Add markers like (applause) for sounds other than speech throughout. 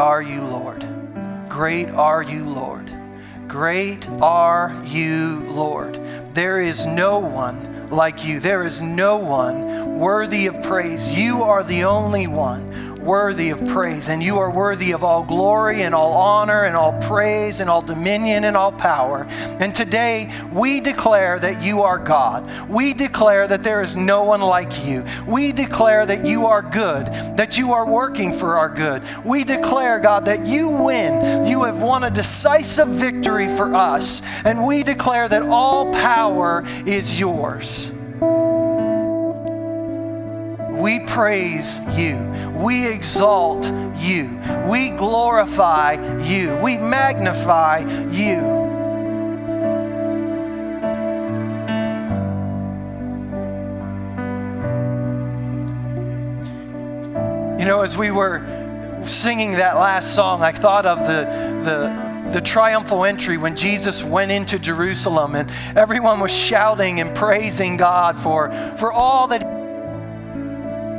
are you, Lord. Great are you, Lord. Great are you, Lord. There is no one like you. There is no one worthy of praise. You are the only one worthy of praise, and you are worthy of all glory and all honor and all praise and all dominion and all power. And today we declare that you are God. We declare that there is no one like you. We declare that you are good, that you are working for our good. We declare, God, that you win. You have won a decisive victory for us. And we declare that all power is yours. We praise you. We exalt you. We glorify you. We magnify you. You know, as we were singing that last song, I thought of the, the, the triumphal entry when Jesus went into Jerusalem and everyone was shouting and praising God for, for all that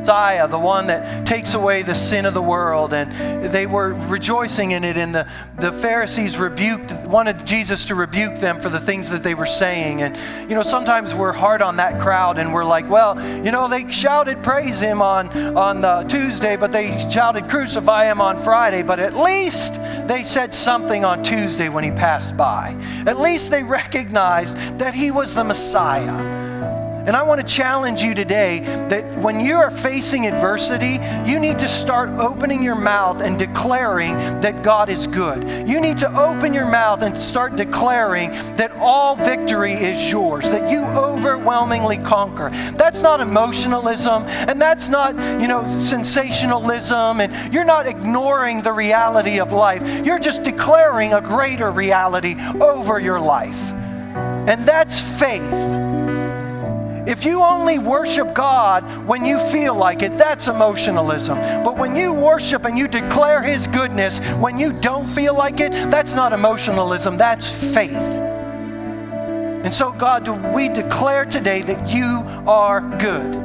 Messiah, the one that takes away the sin of the world. And they were rejoicing in it. And the, the Pharisees rebuked, wanted Jesus to rebuke them for the things that they were saying. And, you know, sometimes we're hard on that crowd and we're like, well, you know, they shouted praise him on, on the Tuesday, but they shouted crucify him on Friday. But at least they said something on Tuesday when he passed by. At least they recognized that he was the Messiah. And I want to challenge you today that when you are facing adversity, you need to start opening your mouth and declaring that God is good. You need to open your mouth and start declaring that all victory is yours, that you overwhelmingly conquer. That's not emotionalism and that's not, you know, sensationalism and you're not ignoring the reality of life. You're just declaring a greater reality over your life. And that's faith. If you only worship God when you feel like it, that's emotionalism. But when you worship and you declare His goodness when you don't feel like it, that's not emotionalism, that's faith. And so, God, do we declare today that you are good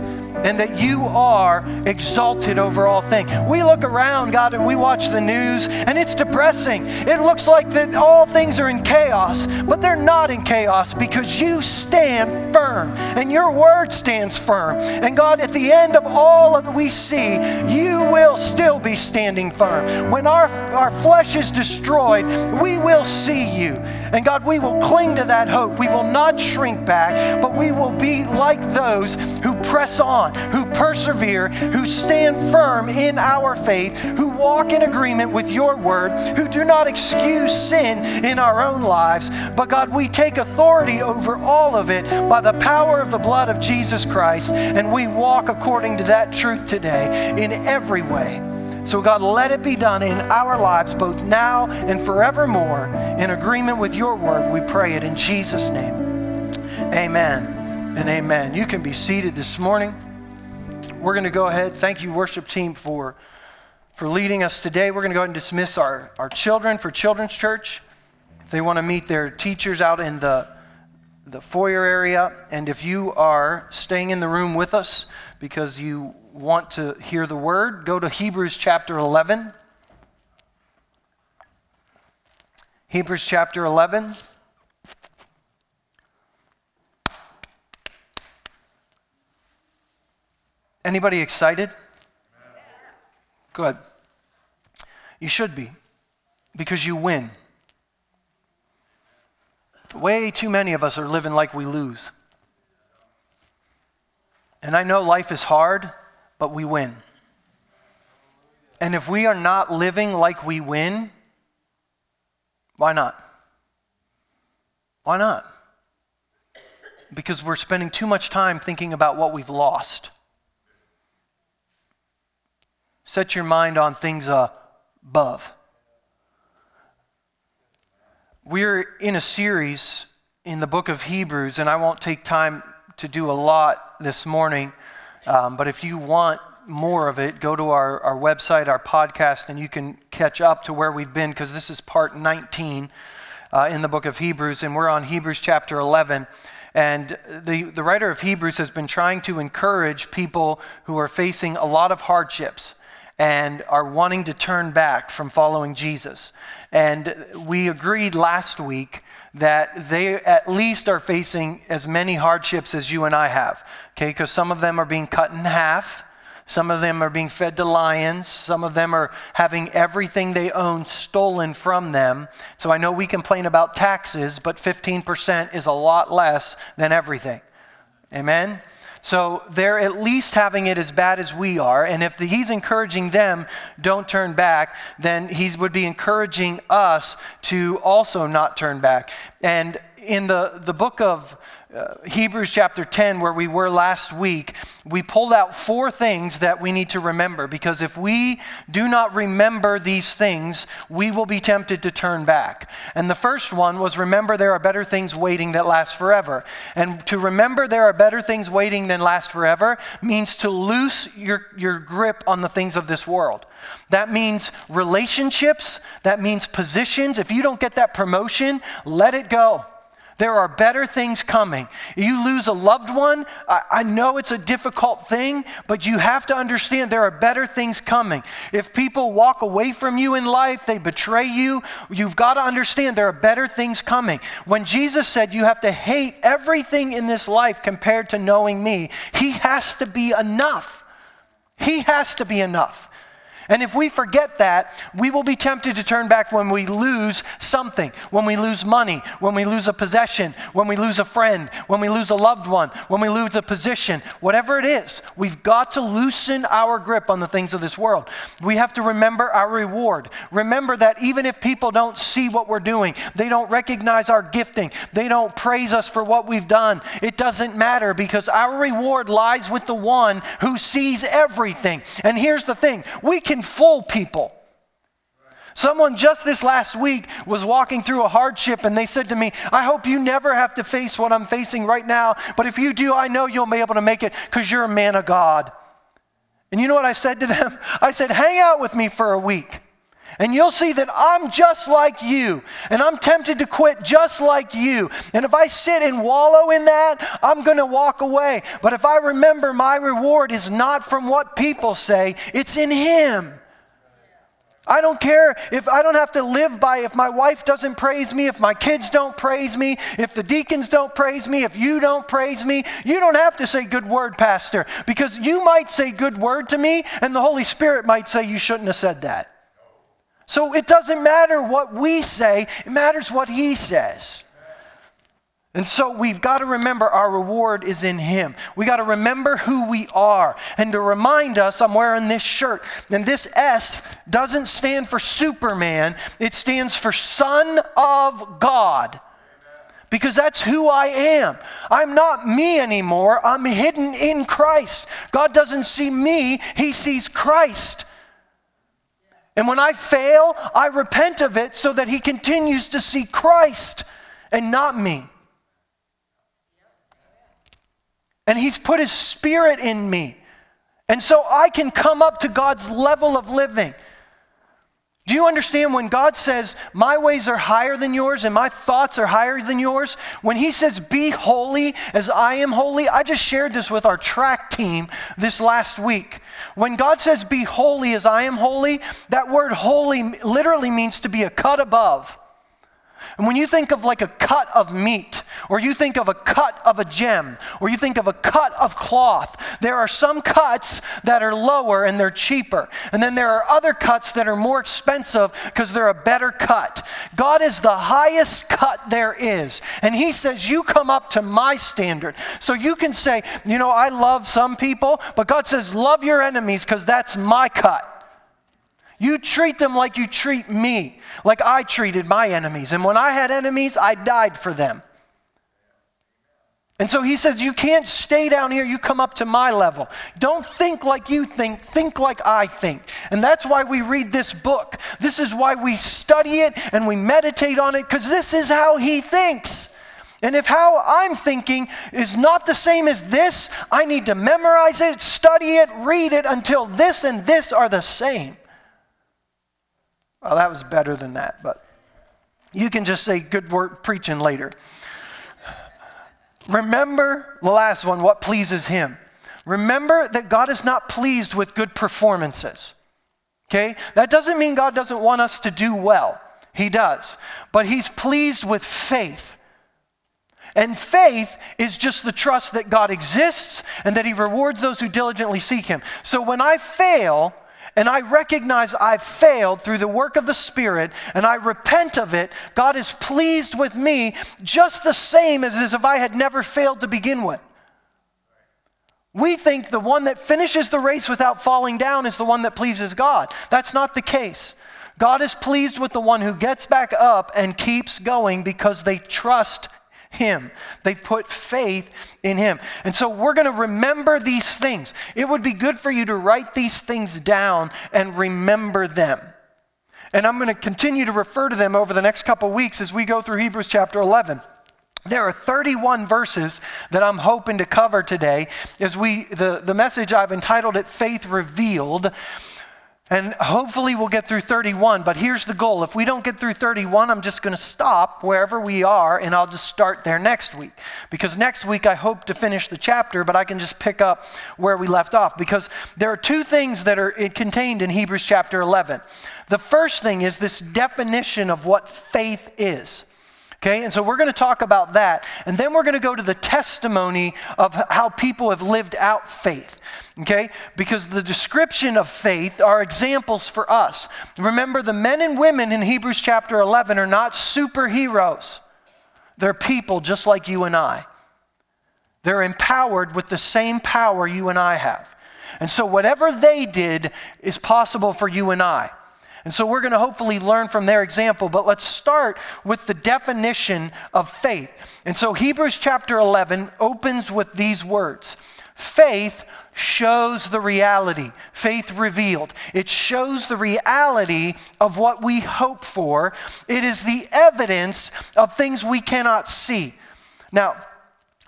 and that you are exalted over all things. We look around, God, and we watch the news, and it's depressing. It looks like that all things are in chaos, but they're not in chaos because you stand firm and your word stands firm. And God, at the end of all that we see, you will still be standing firm. When our, our flesh is destroyed, we will see you. And God, we will cling to that hope. We will not shrink back, but we will be like those who press on, who persevere, who stand firm in our faith, who walk in agreement with your word, who do not excuse sin in our own lives. But God, we take authority over all of it by the power of the blood of Jesus Christ, and we walk according to that truth today in every way. So, God, let it be done in our lives, both now and forevermore, in agreement with your word. We pray it in Jesus' name. Amen and amen. You can be seated this morning. We're going to go ahead. Thank you, worship team, for, for leading us today. We're going to go ahead and dismiss our, our children for Children's Church. If they want to meet their teachers out in the, the foyer area, and if you are staying in the room with us because you want to hear the word, go to Hebrews chapter 11. Hebrews chapter 11. Anybody excited? Good. You should be, because you win. Way too many of us are living like we lose. And I know life is hard but we win. And if we are not living like we win, why not? Why not? Because we're spending too much time thinking about what we've lost. Set your mind on things above. We're in a series in the book of Hebrews, and I won't take time to do a lot this morning. Um, but if you want more of it, go to our, our website, our podcast, and you can catch up to where we've been because this is part 19 uh, in the book of Hebrews, and we're on Hebrews chapter 11. And the, the writer of Hebrews has been trying to encourage people who are facing a lot of hardships and are wanting to turn back from following Jesus. And we agreed last week that they at least are facing as many hardships as you and I have, okay? Because some of them are being cut in half. Some of them are being fed to lions. Some of them are having everything they own stolen from them. So I know we complain about taxes, but 15% is a lot less than everything. Amen? So they're at least having it as bad as we are. And if he's encouraging them, don't turn back, then he would be encouraging us to also not turn back. And in the, the book of uh, Hebrews chapter 10, where we were last week, we pulled out four things that we need to remember because if we do not remember these things, we will be tempted to turn back. And the first one was remember there are better things waiting that last forever. And to remember there are better things waiting than last forever means to loose your, your grip on the things of this world. That means relationships, that means positions. If you don't get that promotion, let it go. There are better things coming. You lose a loved one, I, I, know it's a difficult thing, but you have to understand there are better things coming. If people walk away from you in life, they betray you, you've got to understand there are better things coming. When Jesus said you have to hate everything in this life compared to knowing me, He has to be enough. He has to be enough. And if we forget that, we will be tempted to turn back when we lose something, when we lose money, when we lose a possession, when we lose a friend, when we lose a loved one, when we lose a position, whatever it is. We've got to loosen our grip on the things of this world. We have to remember our reward. Remember that even if people don't see what we're doing, they don't recognize our gifting, they don't praise us for what we've done, it doesn't matter because our reward lies with the one who sees everything. And here's the thing we can can fool people. Someone just this last week was walking through a hardship and they said to me, I hope you never have to face what I'm facing right now, but if you do, I know you'll be able to make it because you're a man of God. And you know what I said to them? I said, Hang out with me for a week. And you'll see that I'm just like you. And I'm tempted to quit just like you. And if I sit and wallow in that, I'm going to walk away. But if I remember my reward is not from what people say, it's in Him. I don't care if I don't have to live by if my wife doesn't praise me, if my kids don't praise me, if the deacons don't praise me, if you don't praise me. You don't have to say good word, Pastor, because you might say good word to me, and the Holy Spirit might say you shouldn't have said that. So it doesn't matter what we say, it matters what He says. And so we've got to remember our reward is in Him. We got to remember who we are. And to remind us, I'm wearing this shirt. And this S doesn't stand for Superman, it stands for Son of God. Because that's who I am. I'm not me anymore. I'm hidden in Christ. God doesn't see me, He sees Christ. And when I fail, I repent of it so that he continues to see Christ and not me. And he's put his spirit in me. And so I can come up to God's level of living. Do you understand when God says, My ways are higher than yours and my thoughts are higher than yours? When He says, Be holy as I am holy, I just shared this with our track team this last week. When God says, Be holy as I am holy, that word holy literally means to be a cut above. And when you think of like a cut of meat, or you think of a cut of a gem, or you think of a cut of cloth, there are some cuts that are lower and they're cheaper. And then there are other cuts that are more expensive because they're a better cut. God is the highest cut there is. And He says, You come up to my standard. So you can say, You know, I love some people, but God says, Love your enemies because that's my cut. You treat them like you treat me, like I treated my enemies. And when I had enemies, I died for them. And so he says, You can't stay down here, you come up to my level. Don't think like you think, think like I think. And that's why we read this book. This is why we study it and we meditate on it, because this is how he thinks. And if how I'm thinking is not the same as this, I need to memorize it, study it, read it until this and this are the same. Well, that was better than that, but you can just say good work preaching later. Remember the last one, what pleases him. Remember that God is not pleased with good performances. Okay? That doesn't mean God doesn't want us to do well. He does. But He's pleased with faith. And faith is just the trust that God exists and that He rewards those who diligently seek Him. So when I fail, and I recognize I've failed through the work of the Spirit and I repent of it, God is pleased with me just the same as, if I had never failed to begin with. We think the one that finishes the race without falling down is the one that pleases God. That's not the case. God is pleased with the one who gets back up and keeps going because they trust him. They put faith in Him. And so we're going to remember these things. It would be good for you to write these things down and remember them. And I'm going to continue to refer to them over the next couple weeks as we go through Hebrews chapter 11. There are 31 verses that I'm hoping to cover today as we the, the message I've entitled it Faith Revealed. And hopefully we'll get through 31, but here's the goal. If we don't get through 31, I'm just going to stop wherever we are and I'll just start there next week. Because next week I hope to finish the chapter, but I can just pick up where we left off. Because there are two things that are contained in Hebrews chapter 11. The first thing is this definition of what faith is. Okay, and so we're going to talk about that. And then we're going to go to the testimony of how people have lived out faith. Okay, because the description of faith are examples for us. Remember, the men and women in Hebrews chapter 11 are not superheroes, they're people just like you and I. They're empowered with the same power you and I have. And so, whatever they did is possible for you and I. And so we're going to hopefully learn from their example, but let's start with the definition of faith. And so Hebrews chapter 11 opens with these words Faith shows the reality, faith revealed. It shows the reality of what we hope for, it is the evidence of things we cannot see. Now,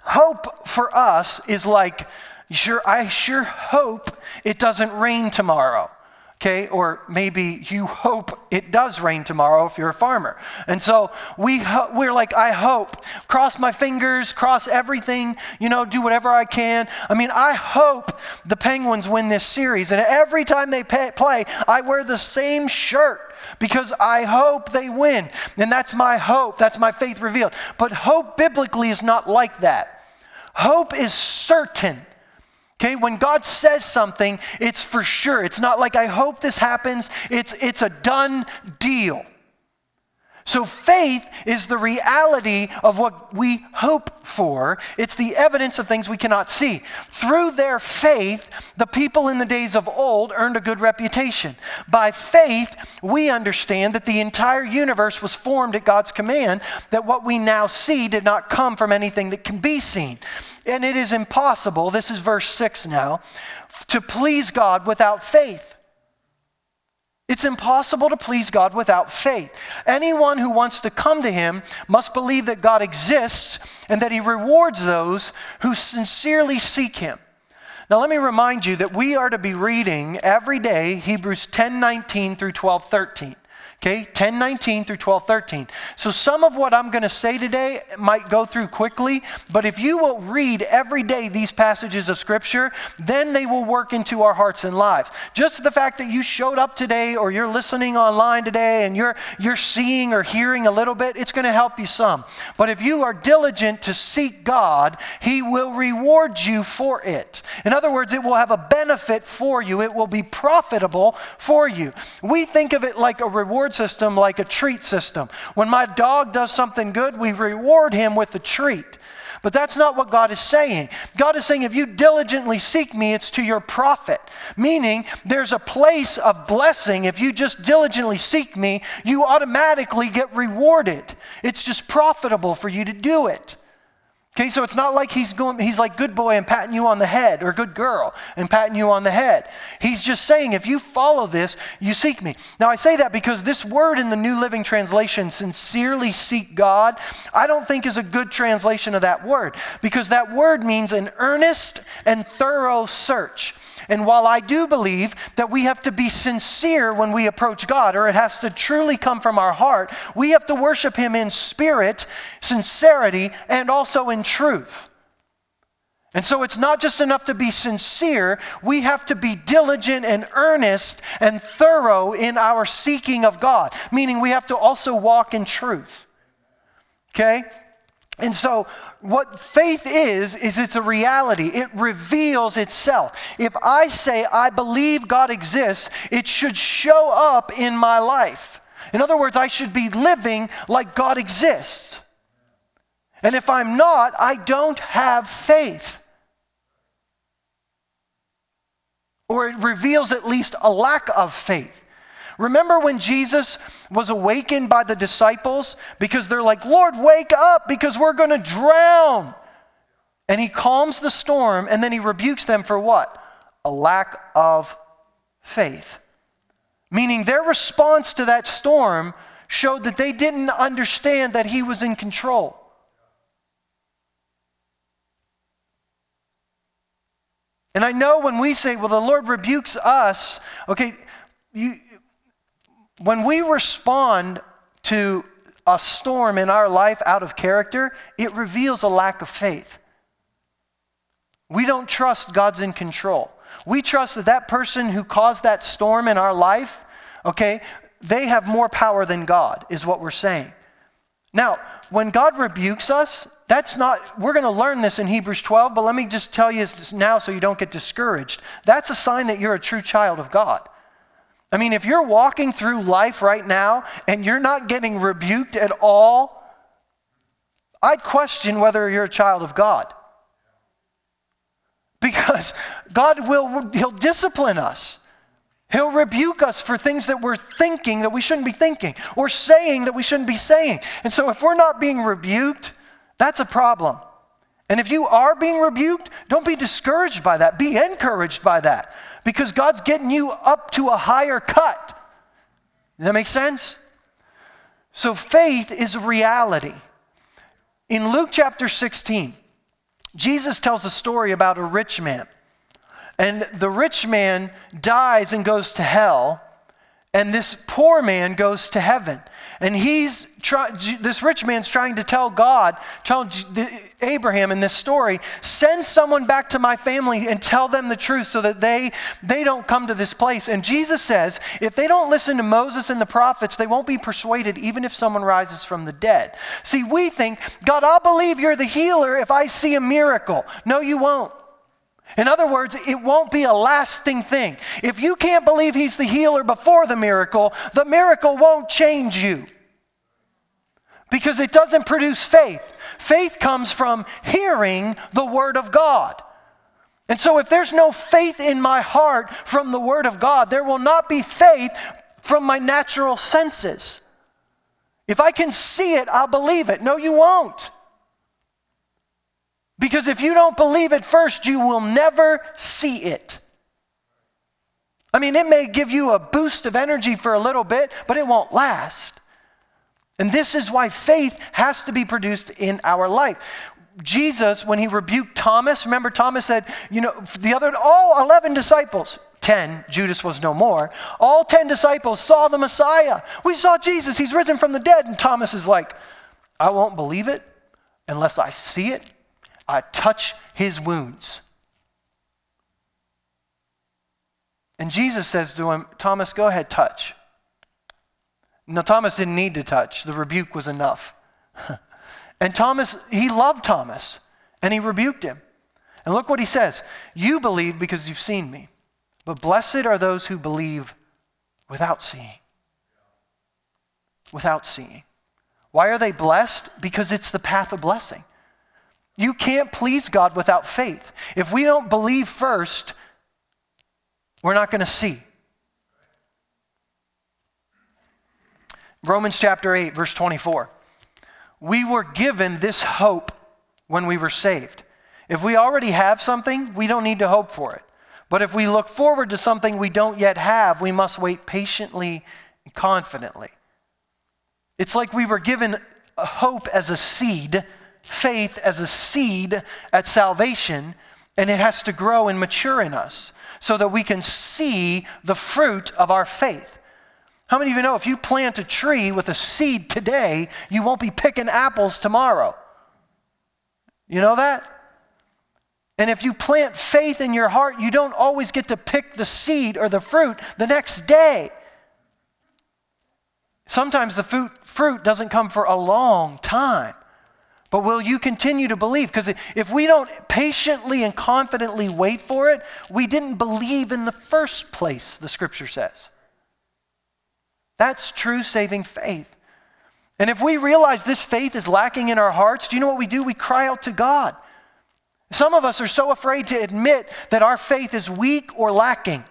hope for us is like, sure, I sure hope it doesn't rain tomorrow okay? Or maybe you hope it does rain tomorrow if you're a farmer. And so we ho- we're like, I hope, cross my fingers, cross everything, you know, do whatever I can. I mean, I hope the Penguins win this series. And every time they pay- play, I wear the same shirt because I hope they win. And that's my hope, that's my faith revealed. But hope biblically is not like that. Hope is certain. Okay, when God says something, it's for sure. It's not like I hope this happens. It's it's a done deal. So faith is the reality of what we hope for. It's the evidence of things we cannot see. Through their faith, the people in the days of old earned a good reputation. By faith, we understand that the entire universe was formed at God's command, that what we now see did not come from anything that can be seen. And it is impossible, this is verse 6 now, to please God without faith. It's impossible to please God without faith. Anyone who wants to come to Him must believe that God exists and that He rewards those who sincerely seek Him. Now, let me remind you that we are to be reading every day Hebrews 10 19 through 12 13. Okay, 10 19 through 12 13. So, some of what I'm going to say today might go through quickly, but if you will read every day these passages of Scripture, then they will work into our hearts and lives. Just the fact that you showed up today or you're listening online today and you're, you're seeing or hearing a little bit, it's going to help you some. But if you are diligent to seek God, He will reward you for it. In other words, it will have a benefit for you, it will be profitable for you. We think of it like a reward reward system like a treat system. When my dog does something good, we reward him with a treat. But that's not what God is saying. God is saying, if you diligently seek me, it's to your profit. Meaning, there's a place of blessing. If you just diligently seek me, you automatically get rewarded. It's just profitable for you to do it. Okay, so it's not like he's going, he's like good boy and patting you on the head or good girl and patting you on the head. He's just saying, if you follow this, you seek me. Now, I say that because this word in the New Living Translation, sincerely seek God, I don't think is a good translation of that word because that word means an earnest and thorough search. And while I do believe that we have to be sincere when we approach God, or it has to truly come from our heart, we have to worship Him in spirit, sincerity, and also in truth. And so it's not just enough to be sincere, we have to be diligent and earnest and thorough in our seeking of God, meaning we have to also walk in truth. Okay? And so, what faith is, is it's a reality. It reveals itself. If I say I believe God exists, it should show up in my life. In other words, I should be living like God exists. And if I'm not, I don't have faith. Or it reveals at least a lack of faith. Remember when Jesus was awakened by the disciples because they're like, Lord, wake up because we're going to drown. And he calms the storm and then he rebukes them for what? A lack of faith. Meaning their response to that storm showed that they didn't understand that he was in control. And I know when we say, well, the Lord rebukes us, okay, you, when we respond to a storm in our life out of character, it reveals a lack of faith. We don't trust God's in control. We trust that that person who caused that storm in our life, okay, they have more power than God, is what we're saying. Now, when God rebukes us, that's not, we're going to learn this in Hebrews 12, but let me just tell you now so you don't get discouraged. That's a sign that you're a true child of God. I mean, if you're walking through life right now and you're not getting rebuked at all, I'd question whether you're a child of God. Because God will, He'll discipline us. He'll rebuke us for things that we're thinking that we shouldn't be thinking or saying that we shouldn't be saying. And so if we're not being rebuked, that's a problem. And if you are being rebuked, don't be discouraged by that. Be encouraged by that because God's getting you up to a higher cut. Does that make sense? So faith is reality. In Luke chapter 16, Jesus tells a story about a rich man. And the rich man dies and goes to hell, and this poor man goes to heaven. And he's try, this rich man's trying to tell God, tell Abraham in this story, send someone back to my family and tell them the truth so that they they don't come to this place. And Jesus says, if they don't listen to Moses and the prophets, they won't be persuaded even if someone rises from the dead. See, we think, God, I'll believe you're the healer if I see a miracle. No, you won't. In other words, it won't be a lasting thing. If you can't believe He's the healer before the miracle, the miracle won't change you because it doesn't produce faith. Faith comes from hearing the Word of God. And so, if there's no faith in my heart from the Word of God, there will not be faith from my natural senses. If I can see it, I'll believe it. No, you won't. Because if you don't believe it first, you will never see it. I mean, it may give you a boost of energy for a little bit, but it won't last. And this is why faith has to be produced in our life. Jesus, when he rebuked Thomas, remember Thomas said, you know, the other, all 11 disciples, 10, Judas was no more, all 10 disciples saw the Messiah. We saw Jesus, he's risen from the dead. And Thomas is like, I won't believe it unless I see it I touch his wounds. And Jesus says to him, Thomas, go ahead, touch. Now, Thomas didn't need to touch, the rebuke was enough. (laughs) and Thomas, he loved Thomas, and he rebuked him. And look what he says You believe because you've seen me, but blessed are those who believe without seeing. Without seeing. Why are they blessed? Because it's the path of blessing. You can't please God without faith. If we don't believe first, we're not going to see. Romans chapter 8, verse 24. We were given this hope when we were saved. If we already have something, we don't need to hope for it. But if we look forward to something we don't yet have, we must wait patiently and confidently. It's like we were given hope as a seed faith as a seed at salvation, and it has to grow and mature in us so that we can see the fruit of our faith. How many of you know if you plant a tree with a seed today, you won't be picking apples tomorrow? You know that? And if you plant faith in your heart, you don't always get to pick the seed or the fruit the next day. Sometimes the fruit, doesn't come for a long time. But will you continue to believe? Because if we don't patiently and confidently wait for it, we didn't believe in the first place, the scripture says. That's true saving faith. And if we realize this faith is lacking in our hearts, do you know what we do? We cry out to God. Some of us are so afraid to admit that our faith is weak or lacking.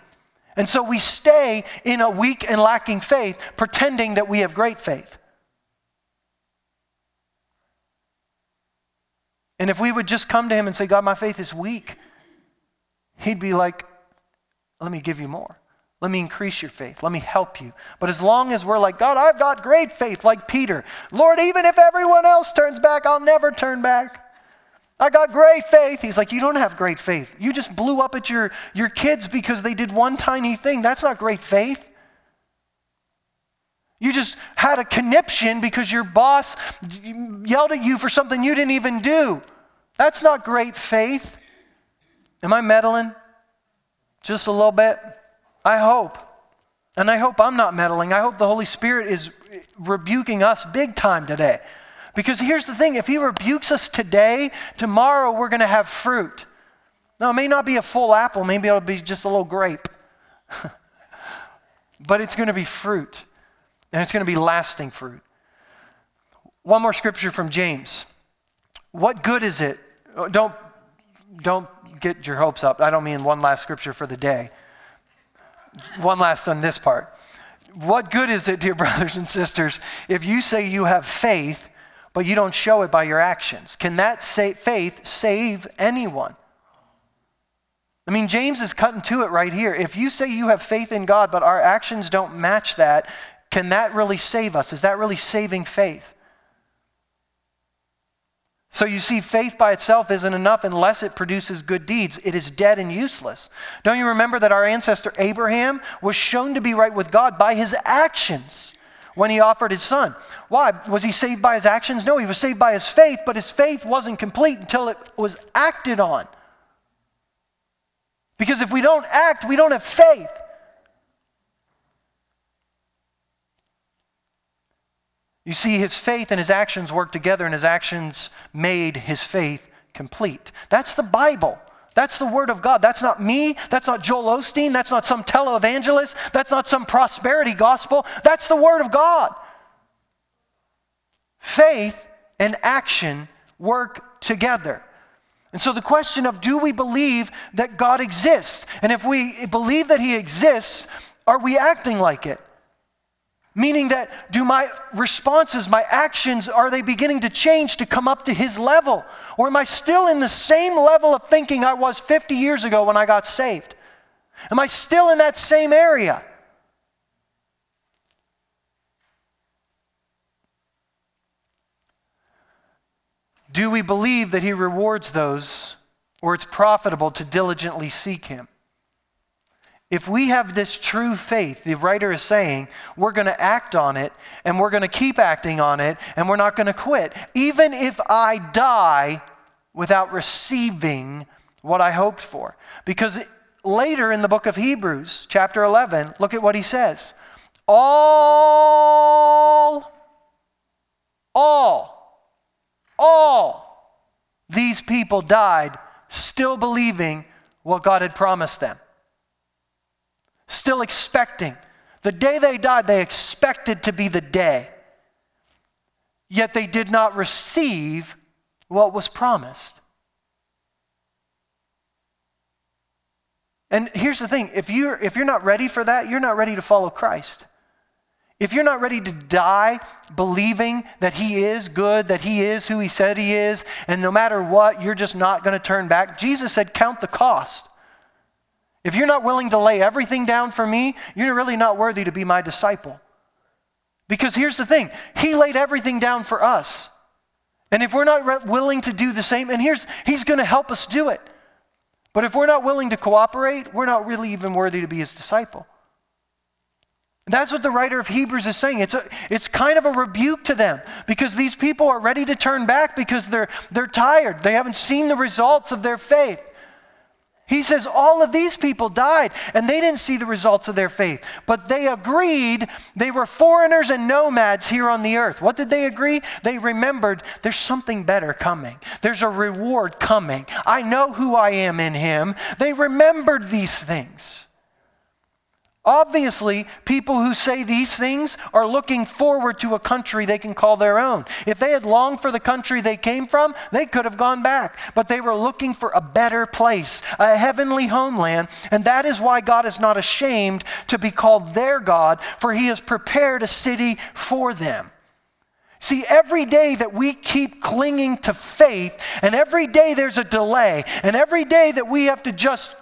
And so we stay in a weak and lacking faith, pretending that we have great faith. And if we would just come to Him and say, God, my faith is weak, He'd be like, let me give you more. Let me increase your faith. Let me help you. But as long as we're like, God, I've got great faith, like Peter, Lord, even if everyone else turns back, I'll never turn back. I got great faith. He's like, You don't have great faith. You just blew up at your, your kids because they did one tiny thing. That's not great faith. You just had a conniption because your boss yelled at you for something you didn't even do. That's not great faith. Am I meddling? Just a little bit? I hope. And I hope I'm not meddling. I hope the Holy Spirit is rebuking us big time today. Because here's the thing if He rebukes us today, tomorrow we're going to have fruit. Now, it may not be a full apple, maybe it'll be just a little grape. (laughs) but it's going to be fruit. And it's going to be lasting fruit. One more scripture from James. What good is it? Oh, don't, don't get your hopes up. I don't mean one last scripture for the day. One last on this part. What good is it, dear (laughs) brothers and sisters, if you say you have faith, but you don't show it by your actions? Can that faith save anyone? I mean, James is cutting to it right here. If you say you have faith in God, but our actions don't match that, can that really save us? Is that really saving faith? So you see, faith by itself isn't enough unless it produces good deeds. It is dead and useless. Don't you remember that our ancestor Abraham was shown to be right with God by his actions when he offered his son? Why? Was he saved by his actions? No, he was saved by his faith, but his faith wasn't complete until it was acted on. Because if we don't act, we don't have faith. You see, his faith and his actions worked together, and his actions made his faith complete. That's the Bible. That's the Word of God. That's not me. That's not Joel Osteen. That's not some televangelist. That's not some prosperity gospel. That's the Word of God. Faith and action work together. And so the question of do we believe that God exists? And if we believe that He exists, are we acting like it? Meaning that do my responses, my actions, are they beginning to change to come up to his level? Or am I still in the same level of thinking I was 50 years ago when I got saved? Am I still in that same area? Do we believe that he rewards those, or it's profitable to diligently seek him? If we have this true faith, the writer is saying, we're going to act on it and we're going to keep acting on it and we're not going to quit. Even if I die without receiving what I hoped for. Because later in the book of Hebrews, chapter 11, look at what he says. All, all, all these people died still believing what God had promised them still expecting. The day they died, they expected to be the day. Yet they did not receive what was promised. And here's the thing if you're, if you're not ready for that, you're not ready to follow Christ. If you're not ready to die believing that He is good, that He is who He said He is, and no matter what, you're just not going to turn back, Jesus said, Count the cost. If you're not willing to lay everything down for me, you're really not worthy to be my disciple. Because here's the thing He laid everything down for us. And if we're not willing to do the same, and here's, He's going to help us do it. But if we're not willing to cooperate, we're not really even worthy to be His disciple. that's what the writer of Hebrews is saying. It's, a, it's kind of a rebuke to them because these people are ready to turn back because they're, they're tired. They haven't seen the results of their faith. He says all of these people died and they didn't see the results of their faith, but they agreed they were foreigners and nomads here on the earth. What did they agree? They remembered there's something better coming, there's a reward coming. I know who I am in Him. They remembered these things. Obviously, people who say these things are looking forward to a country they can call their own. If they had longed for the country they came from, they could have gone back. But they were looking for a better place, a heavenly homeland. And that is why God is not ashamed to be called their God, for he has prepared a city for them. See, every day that we keep clinging to faith, and every day there's a delay, and every day that we have to just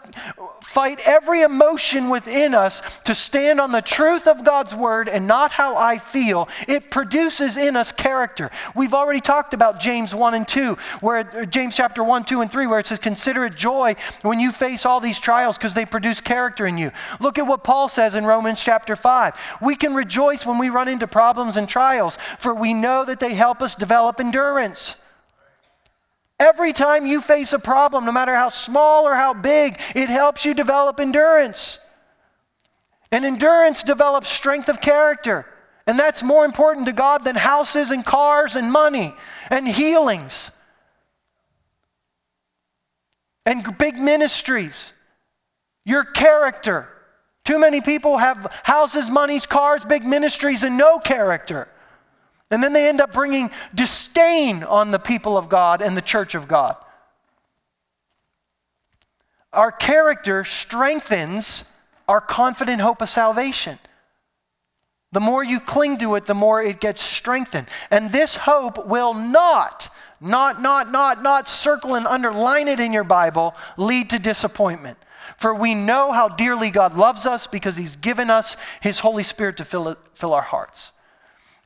fight every emotion within us to stand on the truth of God's word and not how I feel, it produces in us character. We've already talked about James 1 and 2, where James chapter 1, 2, and 3, where it says, Consider it joy when you face all these trials because they produce character in you. Look at what Paul says in Romans chapter 5. We can rejoice when we run into problems and trials, for we know that they help us develop endurance. Every time you face a problem, no matter how small or how big, it helps you develop endurance. And endurance develops strength of character. And that's more important to God than houses and cars and money and healings and big ministries. Your character. Too many people have houses, monies, cars, big ministries, and no character. And then they end up bringing disdain on the people of God and the church of God. Our character strengthens our confident hope of salvation. The more you cling to it, the more it gets strengthened. And this hope will not, not, not, not, not circle and underline it in your Bible, lead to disappointment. For we know how dearly God loves us because He's given us His Holy Spirit to fill, it, fill our hearts.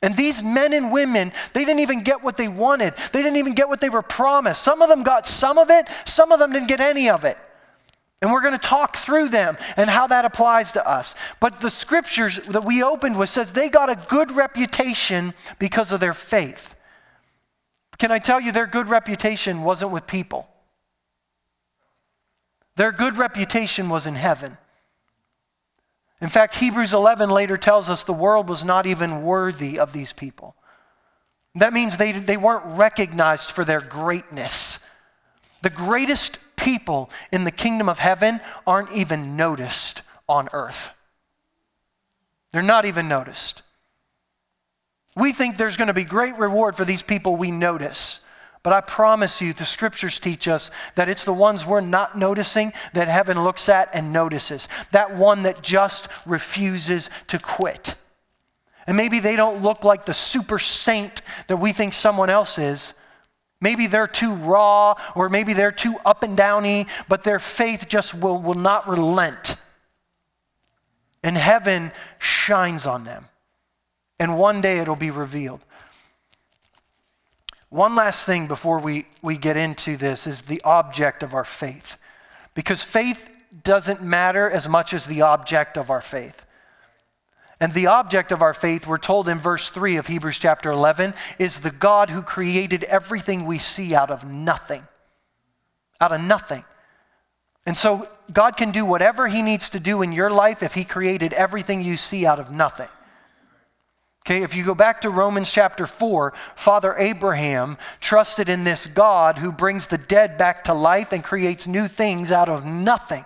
And these men and women, they didn't even get what they wanted. They didn't even get what they were promised. Some of them got some of it, some of them didn't get any of it. And we're going to talk through them and how that applies to us. But the scriptures that we opened with says they got a good reputation because of their faith. Can I tell you their good reputation wasn't with people? Their good reputation was in heaven. In fact, Hebrews 11 later tells us the world was not even worthy of these people. That means they, they weren't recognized for their greatness. The greatest people in the kingdom of heaven aren't even noticed on earth. They're not even noticed. We think there's going to be great reward for these people we notice. But I promise you, the scriptures teach us that it's the ones we're not noticing that heaven looks at and notices. That one that just refuses to quit. And maybe they don't look like the super saint that we think someone else is. Maybe they're too raw, or maybe they're too up and downy, but their faith just will, will not relent. And heaven shines on them. And one day it'll be revealed. One last thing before we, we get into this is the object of our faith. Because faith doesn't matter as much as the object of our faith. And the object of our faith, we're told in verse 3 of Hebrews chapter 11, is the God who created everything we see out of nothing. Out of nothing. And so God can do whatever He needs to do in your life if He created everything you see out of nothing. Okay, if you go back to Romans chapter 4, Father Abraham trusted in this God who brings the dead back to life and creates new things out of nothing.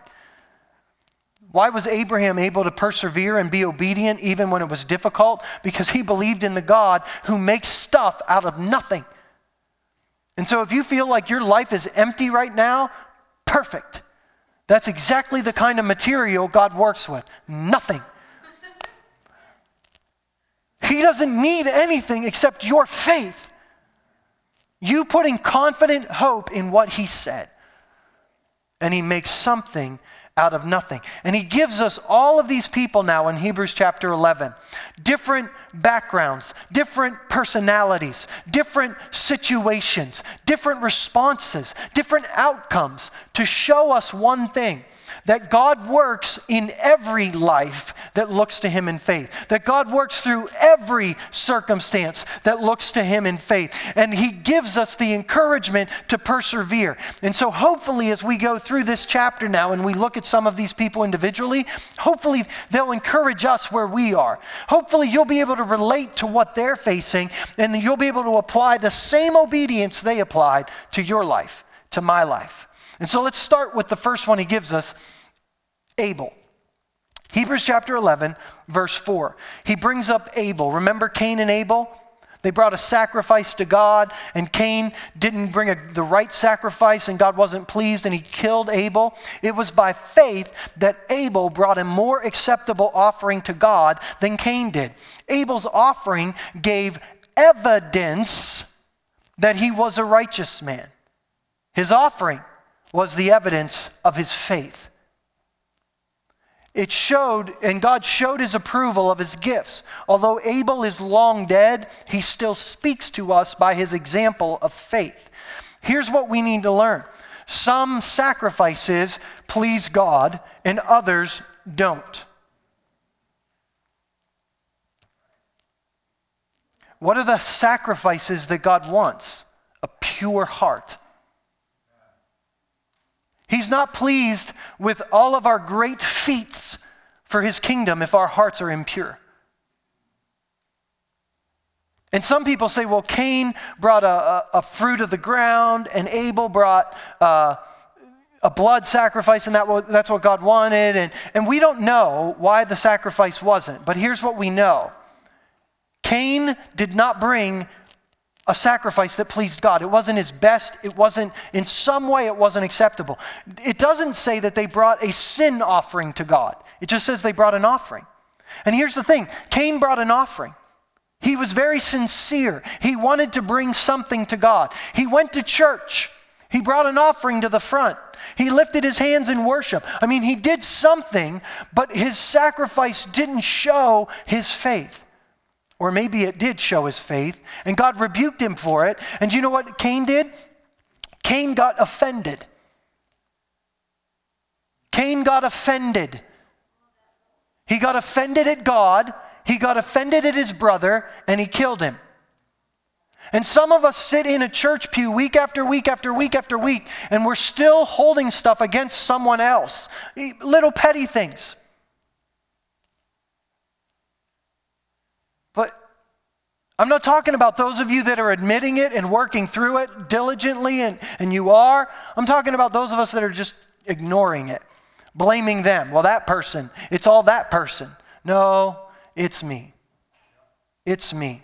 Why was Abraham able to persevere and be obedient even when it was difficult? Because he believed in the God who makes stuff out of nothing. And so if you feel like your life is empty right now, perfect. That's exactly the kind of material God works with nothing. He doesn't need anything except your faith. You putting confident hope in what He said. And He makes something out of nothing. And He gives us all of these people now in Hebrews chapter 11 different backgrounds, different personalities, different situations, different responses, different outcomes to show us one thing that God works in every life that looks to Him in faith, that God works through every circumstance that looks to Him in faith. And He gives us the encouragement to persevere. And so, hopefully, as we go through this chapter now and we look at some of these people individually, hopefully they'll encourage us where we are. Hopefully, you'll be able to relate to what they're facing and you'll be able to apply the same obedience they applied to your life, to my life. And so let's start with the first one he gives us Abel. Hebrews chapter 11, verse 4. He brings up Abel. Remember Cain and Abel? They brought a sacrifice to God, and Cain didn't bring a, the right sacrifice, and God wasn't pleased, and he killed Abel. It was by faith that Abel brought a more acceptable offering to God than Cain did. Abel's offering gave evidence that he was a righteous man. His offering was the evidence of his faith. It showed, and God showed his approval of his gifts. Although Abel is long dead, he still speaks to us by his example of faith. Here's what we need to learn some sacrifices please God, and others don't. What are the sacrifices that God wants? A pure heart. He's not pleased with all of our great feats for his kingdom if our hearts are impure. And some people say, well, Cain brought a, a, fruit of the ground, and Abel brought uh, a blood sacrifice, and that, that's what God wanted. And, and we don't know why the sacrifice wasn't. But here's what we know Cain did not bring a sacrifice that pleased God. It wasn't his best. It wasn't, in some way, it wasn't acceptable. It doesn't say that they brought a sin offering to God, it just says they brought an offering. And here's the thing Cain brought an offering. He was very sincere. He wanted to bring something to God. He went to church. He brought an offering to the front. He lifted his hands in worship. I mean, he did something, but his sacrifice didn't show his faith. Or maybe it did show his faith, and God rebuked him for it. And you know what Cain did? Cain got offended. Cain got offended. He got offended at God, he got offended at his brother, and he killed him. And some of us sit in a church pew week after week after week after week, and we're still holding stuff against someone else. Little petty things. But I'm not talking about those of you that are admitting it and working through it diligently, and, and you are. I'm talking about those of us that are just ignoring it, blaming them. Well, that person, it's all that person. No, it's me. It's me.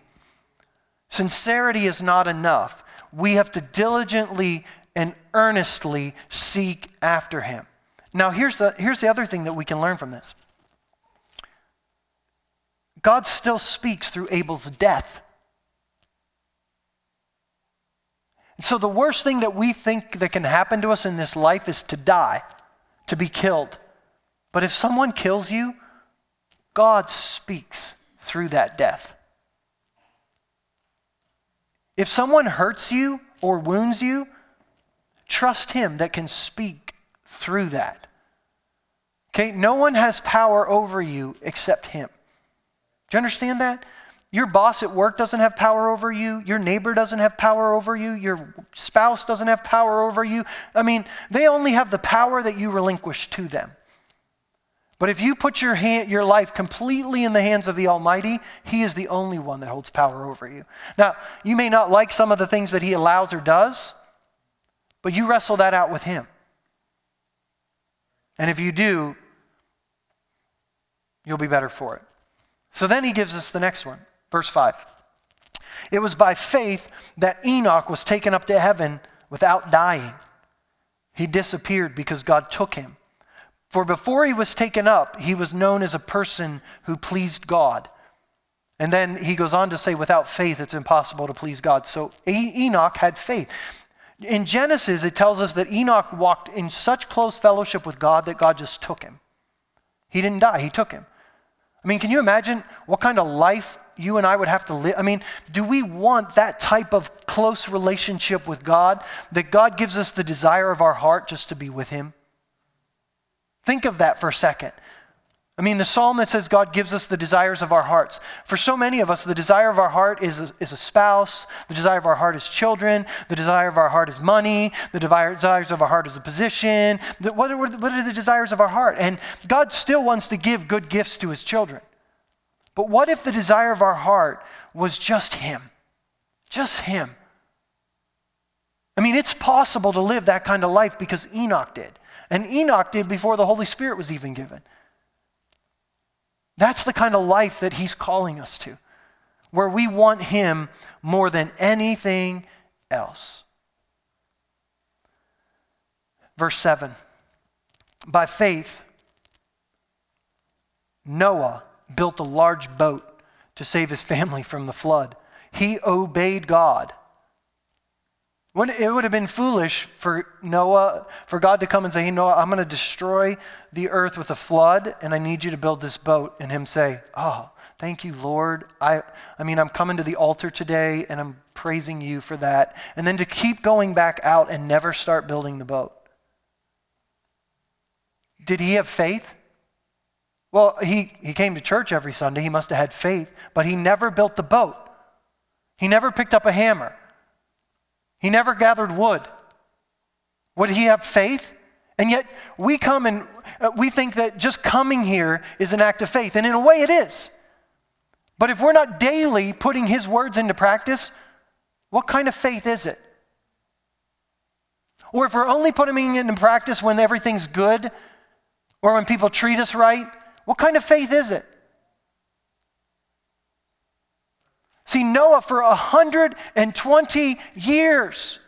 Sincerity is not enough. We have to diligently and earnestly seek after him. Now, here's the, here's the other thing that we can learn from this God still speaks through Abel's death. And so, the worst thing that we think that can happen to us in this life is to die, to be killed. But if someone kills you, God speaks through that death. If someone hurts you or wounds you, trust Him that can speak through that. Okay? No one has power over you except Him. Do you understand that? Your boss at work doesn't have power over you. Your neighbor doesn't have power over you. Your spouse doesn't have power over you. I mean, they only have the power that you relinquish to them. But if you put your, hand, your life completely in the hands of the Almighty, He is the only one that holds power over you. Now, you may not like some of the things that He allows or does, but you wrestle that out with Him. And if you do, you'll be better for it. So then he gives us the next one, verse 5. It was by faith that Enoch was taken up to heaven without dying. He disappeared because God took him. For before he was taken up, he was known as a person who pleased God. And then he goes on to say, without faith, it's impossible to please God. So Enoch had faith. In Genesis, it tells us that Enoch walked in such close fellowship with God that God just took him. He didn't die, he took him. I mean, can you imagine what kind of life you and I would have to live? I mean, do we want that type of close relationship with God that God gives us the desire of our heart just to be with Him? Think of that for a second. I mean, the psalm that says God gives us the desires of our hearts. For so many of us, the desire of our heart is a, is a spouse, the desire of our heart is children, the desire of our heart is money, the desires of our heart is a position. The, what, are, what are the desires of our heart? And God still wants to give good gifts to his children. But what if the desire of our heart was just him? Just him. I mean, it's possible to live that kind of life because Enoch did. And Enoch did before the Holy Spirit was even given. That's the kind of life that he's calling us to, where we want him more than anything else. Verse 7 By faith, Noah built a large boat to save his family from the flood. He obeyed God it would have been foolish for Noah, for God to come and say, Hey, Noah, I'm going to destroy the earth with a flood, and I need you to build this boat. And him say, Oh, thank you, Lord. I, I mean, I'm coming to the altar today, and I'm praising you for that. And then to keep going back out and never start building the boat. Did he have faith? Well, he, he came to church every Sunday. He must have had faith, but he never built the boat. He never picked up a hammer. He never gathered wood. Would he have faith? And yet we come and uh, we think that just coming here is an act of faith. And in a way, it is. But if we're not daily putting his words into practice, what kind of faith is it? Or if we're only putting it into practice when everything's good or when people treat us right, what kind of faith is it? See, Noah, for 120 years,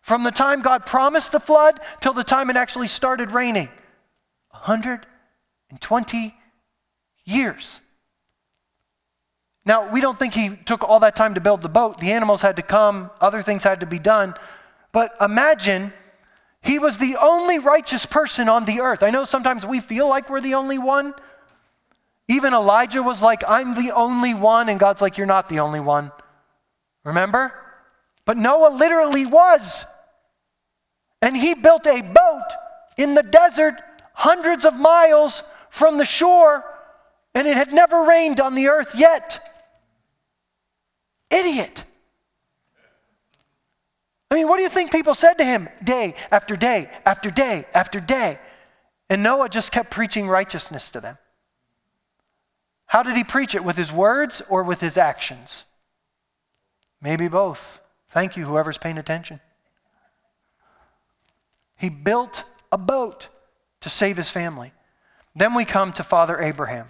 from the time God promised the flood till the time it actually started raining, 120 years. Now, we don't think he took all that time to build the boat. The animals had to come, other things had to be done. But imagine he was the only righteous person on the earth. I know sometimes we feel like we're the only one, even Elijah was like, I'm the only one, and God's like, You're not the only one. Remember? But Noah literally was. And he built a boat in the desert, hundreds of miles from the shore, and it had never rained on the earth yet. Idiot. I mean, what do you think people said to him day after day after day after day? And Noah just kept preaching righteousness to them. How did he preach it? With his words or with his actions? Maybe both. Thank you, whoever's paying attention. He built a boat to save his family. Then we come to Father Abraham.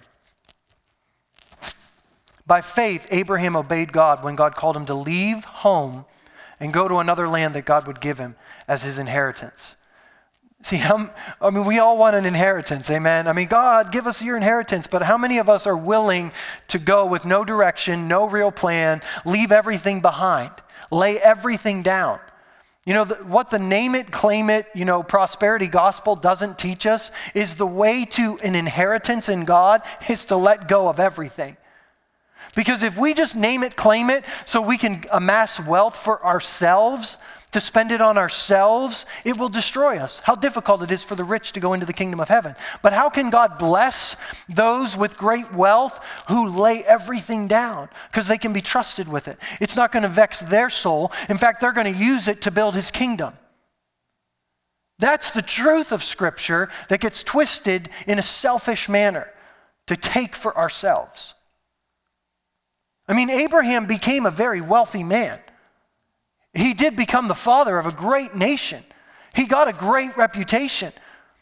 By faith, Abraham obeyed God when God called him to leave home and go to another land that God would give him as his inheritance. See, I mean, we all want an inheritance, amen? I mean, God, give us your inheritance, but how many of us are willing to go with no direction, no real plan, leave everything behind, lay everything down? You know, the, what the name it, claim it, you know, prosperity gospel doesn't teach us is the way to an inheritance in God is to let go of everything. Because if we just name it, claim it, so we can amass wealth for ourselves, to spend it on ourselves, it will destroy us. How difficult it is for the rich to go into the kingdom of heaven. But how can God bless those with great wealth who lay everything down? Because they can be trusted with it. It's not going to vex their soul. In fact, they're going to use it to build his kingdom. That's the truth of Scripture that gets twisted in a selfish manner to take for ourselves. I mean, Abraham became a very wealthy man. He did become the father of a great nation. He got a great reputation.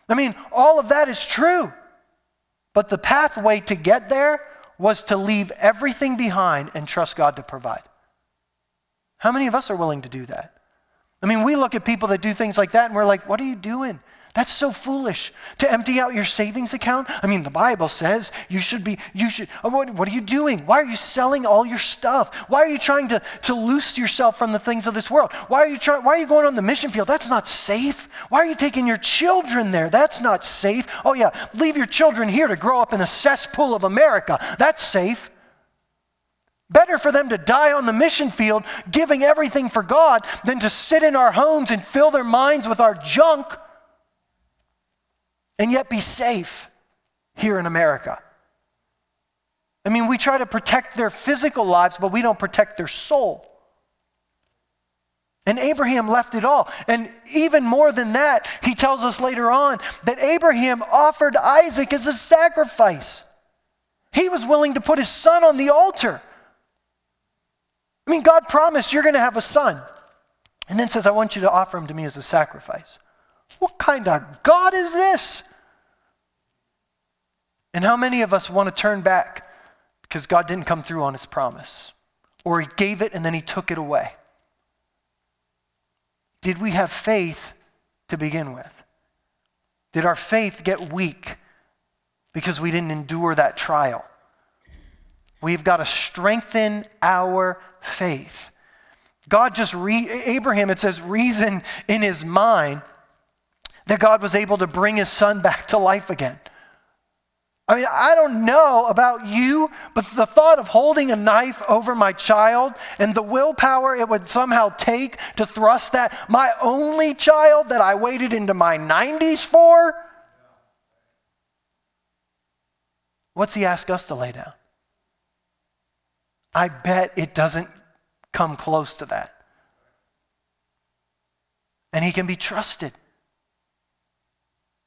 I mean, all of that is true. But the pathway to get there was to leave everything behind and trust God to provide. How many of us are willing to do that? I mean, we look at people that do things like that and we're like, what are you doing? That's so foolish to empty out your savings account. I mean, the Bible says you should be, you should, oh, what, what, are you doing? Why are you selling all your stuff? Why are you trying to, to loose yourself from the things of this world? Why are you trying, why are you going on the mission field? That's not safe. Why are you taking your children there? That's not safe. Oh yeah, leave your children here to grow up in a cesspool of America. That's safe. Better for them to die on the mission field giving everything for God than to sit in our homes and fill their minds with our junk and yet be safe here in America. I mean, we try to protect their physical lives, but we don't protect their soul. And Abraham left it all. And even more than that, he tells us later on that Abraham offered Isaac as a sacrifice. He was willing to put his son on the altar. I mean, God promised you're going to have a son. And then says, I want you to offer him to me as a sacrifice. What kind of God is this? And how many of us want to turn back because God didn't come through on his promise? Or he gave it and then he took it away? Did we have faith to begin with? Did our faith get weak because we didn't endure that trial? We've got to strengthen our faith. God just, re- Abraham, it says, reason in his mind that God was able to bring his son back to life again. I mean, I don't know about you, but the thought of holding a knife over my child and the willpower it would somehow take to thrust that, my only child that I waited into my 90s for, what's he ask us to lay down? I bet it doesn't come close to that. And he can be trusted.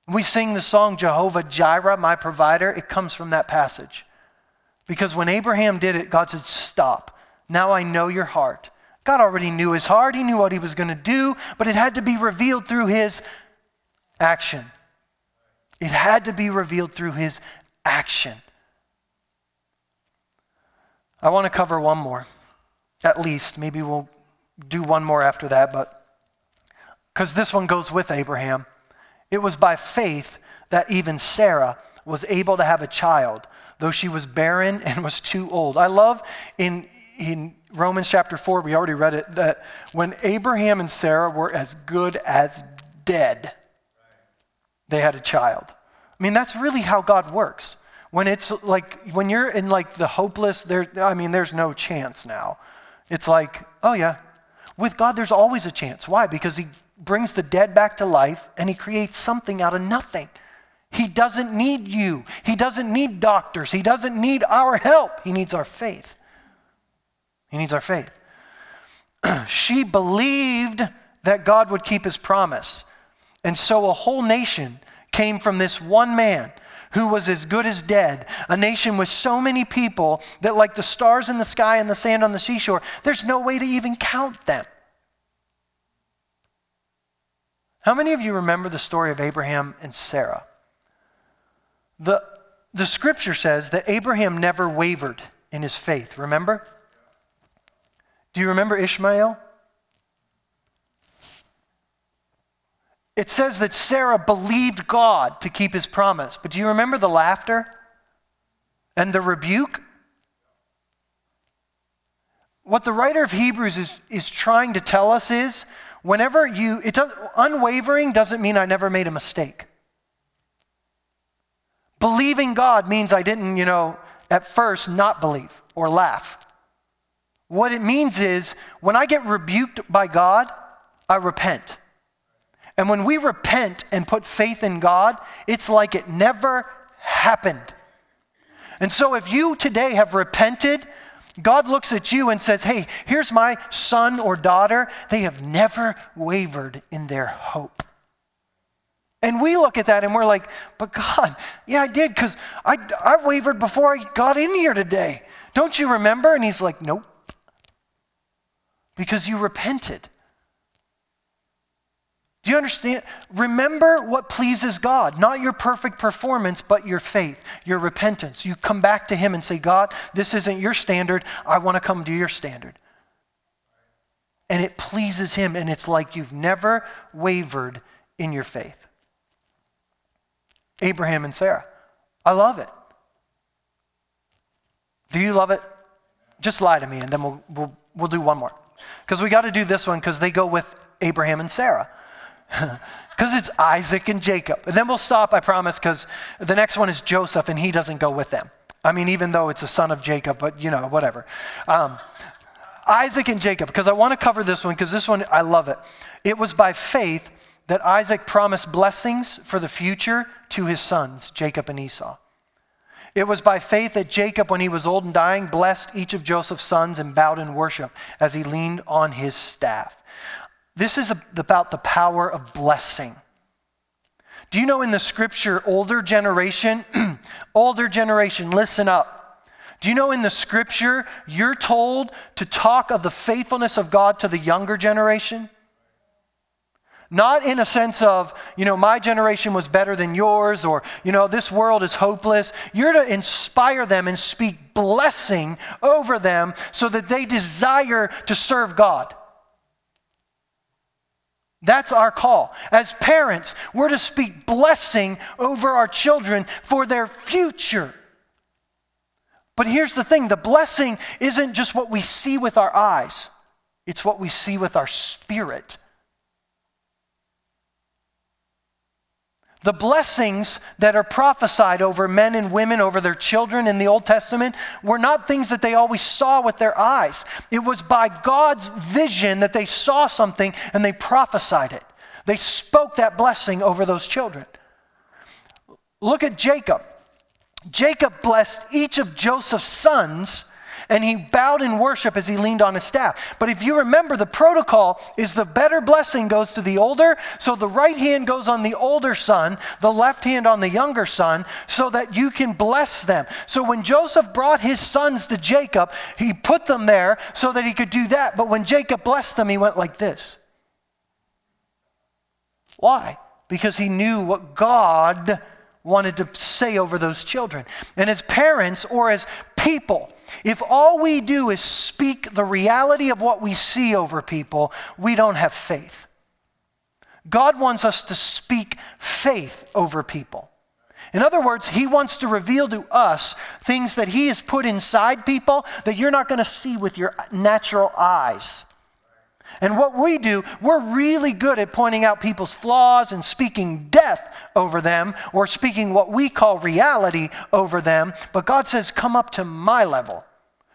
We sing the song Jehovah Jireh, my provider. It comes from that passage. Because when Abraham did it, God said, Stop. Now I know your heart. God already knew his heart, he knew what he was going to do, but it had to be revealed through his action. It had to be revealed through his action. I want to cover one more, at least. Maybe we'll do one more after that, but because this one goes with Abraham. It was by faith that even Sarah was able to have a child, though she was barren and was too old. I love in, in Romans chapter 4, we already read it, that when Abraham and Sarah were as good as dead, they had a child. I mean, that's really how God works. When it's like, when you're in like the hopeless, there, I mean, there's no chance now. It's like, oh yeah. With God, there's always a chance. Why? Because He brings the dead back to life and he creates something out of nothing. He doesn't need you. He doesn't need doctors. He doesn't need our help. He needs our faith. He needs our faith. (clears throat) she believed that God would keep his promise. And so a whole nation came from this one man who was as good as dead. A nation with so many people that, like the stars in the sky and the sand on the seashore, there's no way to even count them. How many of you remember the story of Abraham and Sarah? The, the scripture says that Abraham never wavered in his faith, remember? Do you remember Ishmael? It says that Sarah believed God to keep his promise. But do you remember the laughter and the rebuke? What the writer of Hebrews is, is trying to tell us is whenever you, it does, unwavering doesn't mean I never made a mistake. Believing God means I didn't, you know, at first not believe or laugh. What it means is when I get rebuked by God, I repent. And when we repent and put faith in God, it's like it never happened. And so if you today have repented God looks at you and says, Hey, here's my son or daughter. They have never wavered in their hope. And we look at that and we're like, But God, yeah, I did because I, I wavered before I got in here today. Don't you remember? And He's like, Nope. Because you repented. Do you understand? Remember what pleases God, not your perfect performance, but your faith, your repentance. You come back to Him and say, God, this isn't your standard. I want to come to your standard. And it pleases Him, and it's like you've never wavered in your faith. Abraham and Sarah. I love it. Do you love it? Just lie to me, and then we'll, we'll, we'll do one more. Because we got to do this one because they go with Abraham and Sarah. (laughs) Because it's Isaac and Jacob. And then we'll stop, I promise, because the next one is Joseph, and he doesn't go with them. I mean, even though it's a son of Jacob, but you know, whatever. Um, Isaac and Jacob, because I want to cover this one, because this one, I love it. It was by faith that Isaac promised blessings for the future to his sons, Jacob and Esau. It was by faith that Jacob, when he was old and dying, blessed each of Joseph's sons and bowed in worship as he leaned on his staff. This is about the power of blessing. Do you know in the scripture, older generation, (clears throat) older generation, listen up. Do you know in the scripture, you're told to talk of the faithfulness of God to the younger generation? Not in a sense of, you know, my generation was better than yours or, you know, this world is hopeless. You're to inspire them and speak blessing over them so that they desire to serve God. That's our call. As parents, we're to speak blessing over our children for their future. But here's the thing the blessing isn't just what we see with our eyes, it's what we see with our spirit. The blessings that are prophesied over men and women, over their children in the Old Testament, were not things that they always saw with their eyes. It was by God's vision that they saw something and they prophesied it. They spoke that blessing over those children. Look at Jacob. Jacob blessed each of Joseph's sons and he bowed in worship as he leaned on his staff. But if you remember, the protocol is the better blessing goes to the older, so the right hand goes on the older son, the left hand on the younger son, so that you can bless them. So when Joseph brought his sons to Jacob, he put them there so that he could do that. But when Jacob blessed them, he went like this. Why? Because he knew what God wanted to say over those children. And as parents or as people, if all we do is speak the reality of what we see over people, we don't have faith. God wants us to speak faith over people. In other words, He wants to reveal to us things that He has put inside people that you're not going to see with your natural eyes. And what we do, we're really good at pointing out people's flaws and speaking death over them or speaking what we call reality over them. But God says, Come up to my level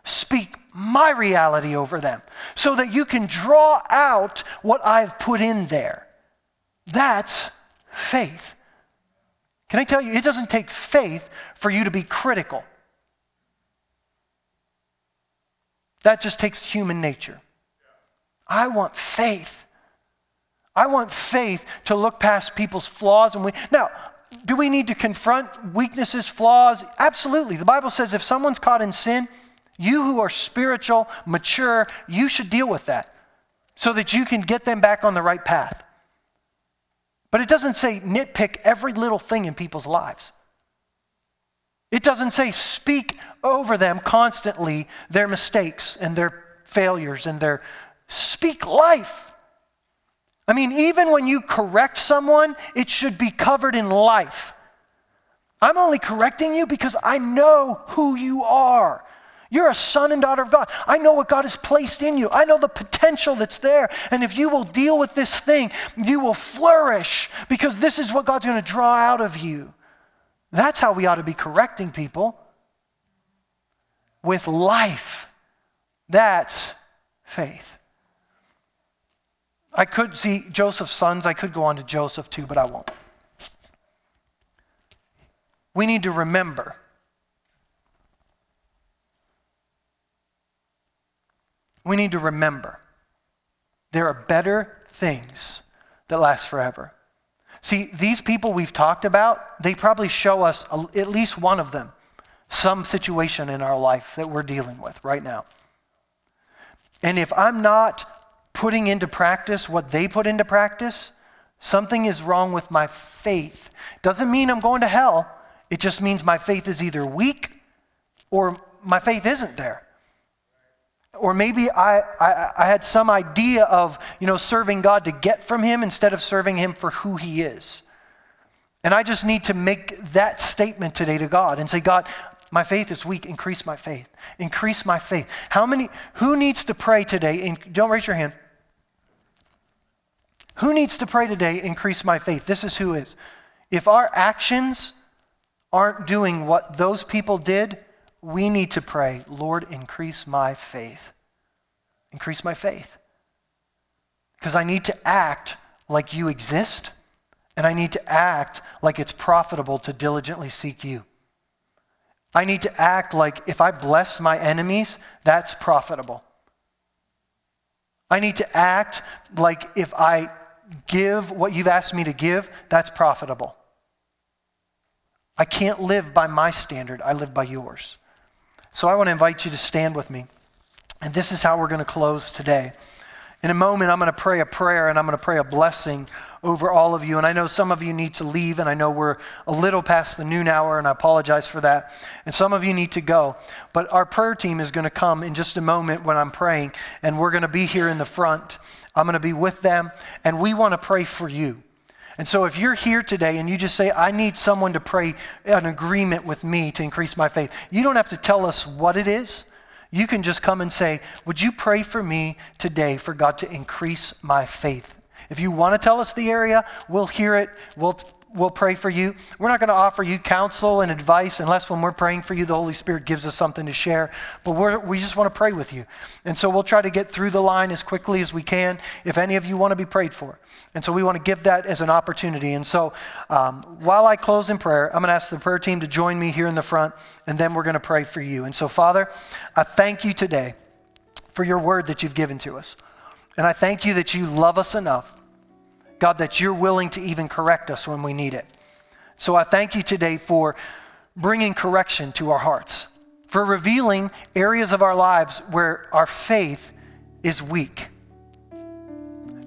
speak my reality over them so that you can draw out what I've put in there. That's faith. Can I tell you, it doesn't take faith for you to be critical. That just takes human nature. I want faith. I want faith to look past people's flaws and we now do we need to confront weaknesses, flaws? Absolutely. The Bible says if someone's caught in sin, you who are spiritual, mature, you should deal with that so that you can get them back on the right path. But it doesn't say nitpick every little thing in people's lives. It doesn't say speak over them constantly their mistakes and their failures and their speak life. I mean, even when you correct someone, it should be covered in life. I'm only correcting you because I know who you are. You're a son and daughter of God. I know what God has placed in you. I know the potential that's there. And if you will deal with this thing, you will flourish because this is what God's going to draw out of you. That's how we ought to be correcting people with life. That's faith. I could see Joseph's sons, I could go on to Joseph too, but I won't. We need to remember we need to remember there are better things that last forever. See, these people we've talked about, they probably show us a, at least one of them, some situation in our life that we're dealing with right now. And if I'm not putting into practice what they put into practice, something is wrong with my faith. Doesn't mean I'm going to hell. It just means my faith is either weak or my faith isn't there. Or maybe I, I, I, had some idea of you know serving god to get from him instead of serving him for who he is. And i just need to make that statement today to god and say god my faith is weak. Increase my faith. Increase my faith. How many who needs to pray today? Don't raise your hand who needs to pray today increase my faith this is who is if our actions aren't doing what those people did we need to pray, Lord, increase my faith. Increase my faith. Because I need to act like you exist, and I need to act like it's profitable to diligently seek you. I need to act like if I bless my enemies, that's profitable. I need to act like if I give what you've asked me to give, that's profitable. I can't live by my standard, I live by yours. So I want to invite you to stand with me. And this is how we're going to close today. In a moment, I'm going to pray a prayer and I'm going to pray a blessing over all of you. And I know some of you need to leave, and I know we're a little past the noon hour, and I apologize for that. And some of you need to go. But our prayer team is going to come in just a moment when I'm praying, and we're going to be here in the front. I'm going to be with them, and we want to pray for you. And so, if you're here today and you just say, I need someone to pray an agreement with me to increase my faith, you don't have to tell us what it is. You can just come and say, Would you pray for me today for God to increase my faith? If you want to tell us the area, we'll hear it. We'll we'll pray for you. We're not going to offer you counsel and advice unless when we're praying for you, the Holy Spirit gives us something to share. But we just want to pray with you. And so we'll try to get through the line as quickly as we can if any of you want to be prayed for. And so we want to give that as an opportunity. And so um, while I close in prayer, I'm going to ask the prayer team to join me here in the front, and then we're going to pray for you. And so, Father, I thank you today for your word that you've given to us. And I thank you that you love us enough God, that you're willing to even correct us when we need it. So I thank you today for bringing correction to our hearts, for revealing areas of our lives where our faith is weak.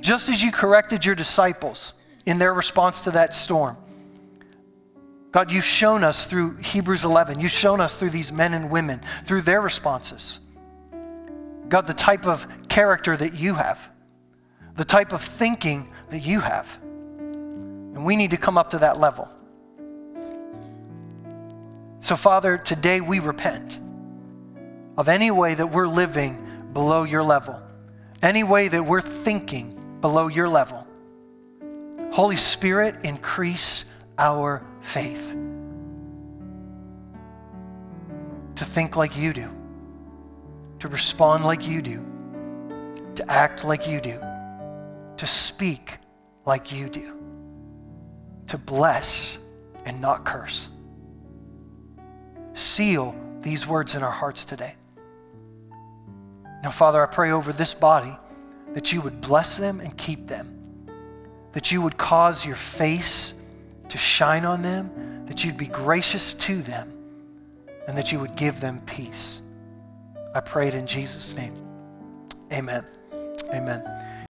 Just as you corrected your disciples in their response to that storm, God, you've shown us through Hebrews 11, you've shown us through these men and women, through their responses. God, the type of character that you have, the type of thinking that you have. And we need to come up to that level. So, Father, today we repent of any way that we're living below your level, any way that we're thinking below your level. Holy Spirit, increase our faith to think like you do, to respond like you do, to act like you do, to speak like you do, to bless and not curse. Seal these words in our hearts today. Now, Father, I pray over this body that you would bless them and keep them, that you would cause your face to shine on them, that you'd be gracious to them, and that you would give them peace. I pray it in Jesus' name. Amen. Amen.